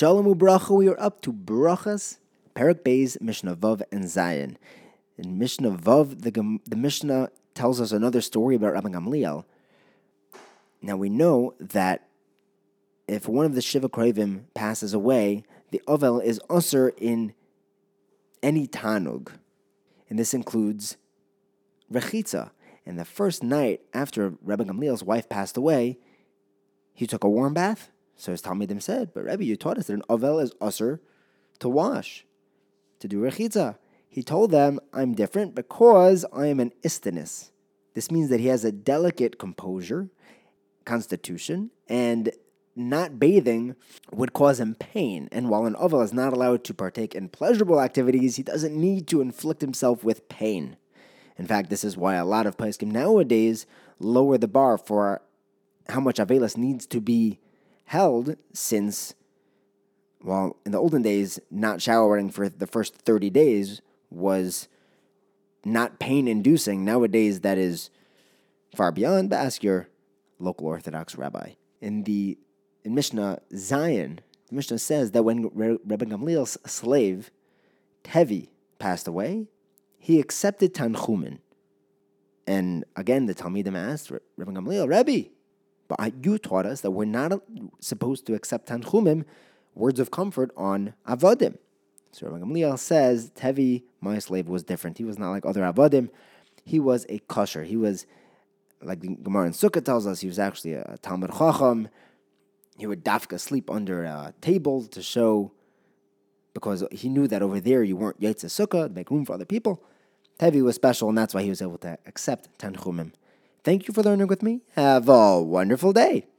Shalom Ubracha, we are up to Brachos, Perak Beis, Mishnah Vav, and Zayin. In Mishnah Vav, the, the Mishnah tells us another story about Rabbi Gamliel. Now we know that if one of the Shiva Kravim passes away, the Ovel is usher in any Tanug. And this includes Rechitza. And the first night after Rabbi Gamliel's wife passed away, he took a warm bath. So his Talmidim said, But Rebbe, you taught us that an Ovel is usher to wash, to do Rechitza. He told them, I'm different because I am an istinus. This means that he has a delicate composure, constitution, and not bathing would cause him pain. And while an Ovel is not allowed to partake in pleasurable activities, he doesn't need to inflict himself with pain. In fact, this is why a lot of Paiskim nowadays lower the bar for how much Avelis needs to be held, since, well, in the olden days, not showering for the first 30 days was not pain inducing. Nowadays, that is far beyond, but ask your local Orthodox rabbi. In the in Mishnah Zayin, the Mishnah says that when Rabbi Gamliel's slave, Tevi, passed away, he accepted Tanchumim. And again, the Talmidim asked Rabbi Gamliel, Rebbe, but you taught us that we're not supposed to accept Tanchumim, words of comfort on Avodim. So Rabbi Gamliel says, Tevi, my slave, was different. He was not like other Avodim. He was a kosher. He was, like the Gemara in Sukkah tells us, he was actually a Talmid Chacham. He would dafka sleep under a table to show, because he knew that over there you weren't Yaitza Sukkah, to make room for other people. Tevi was special, and that's why he was able to accept Tanchumim. Thank you for learning with me. Have a wonderful day.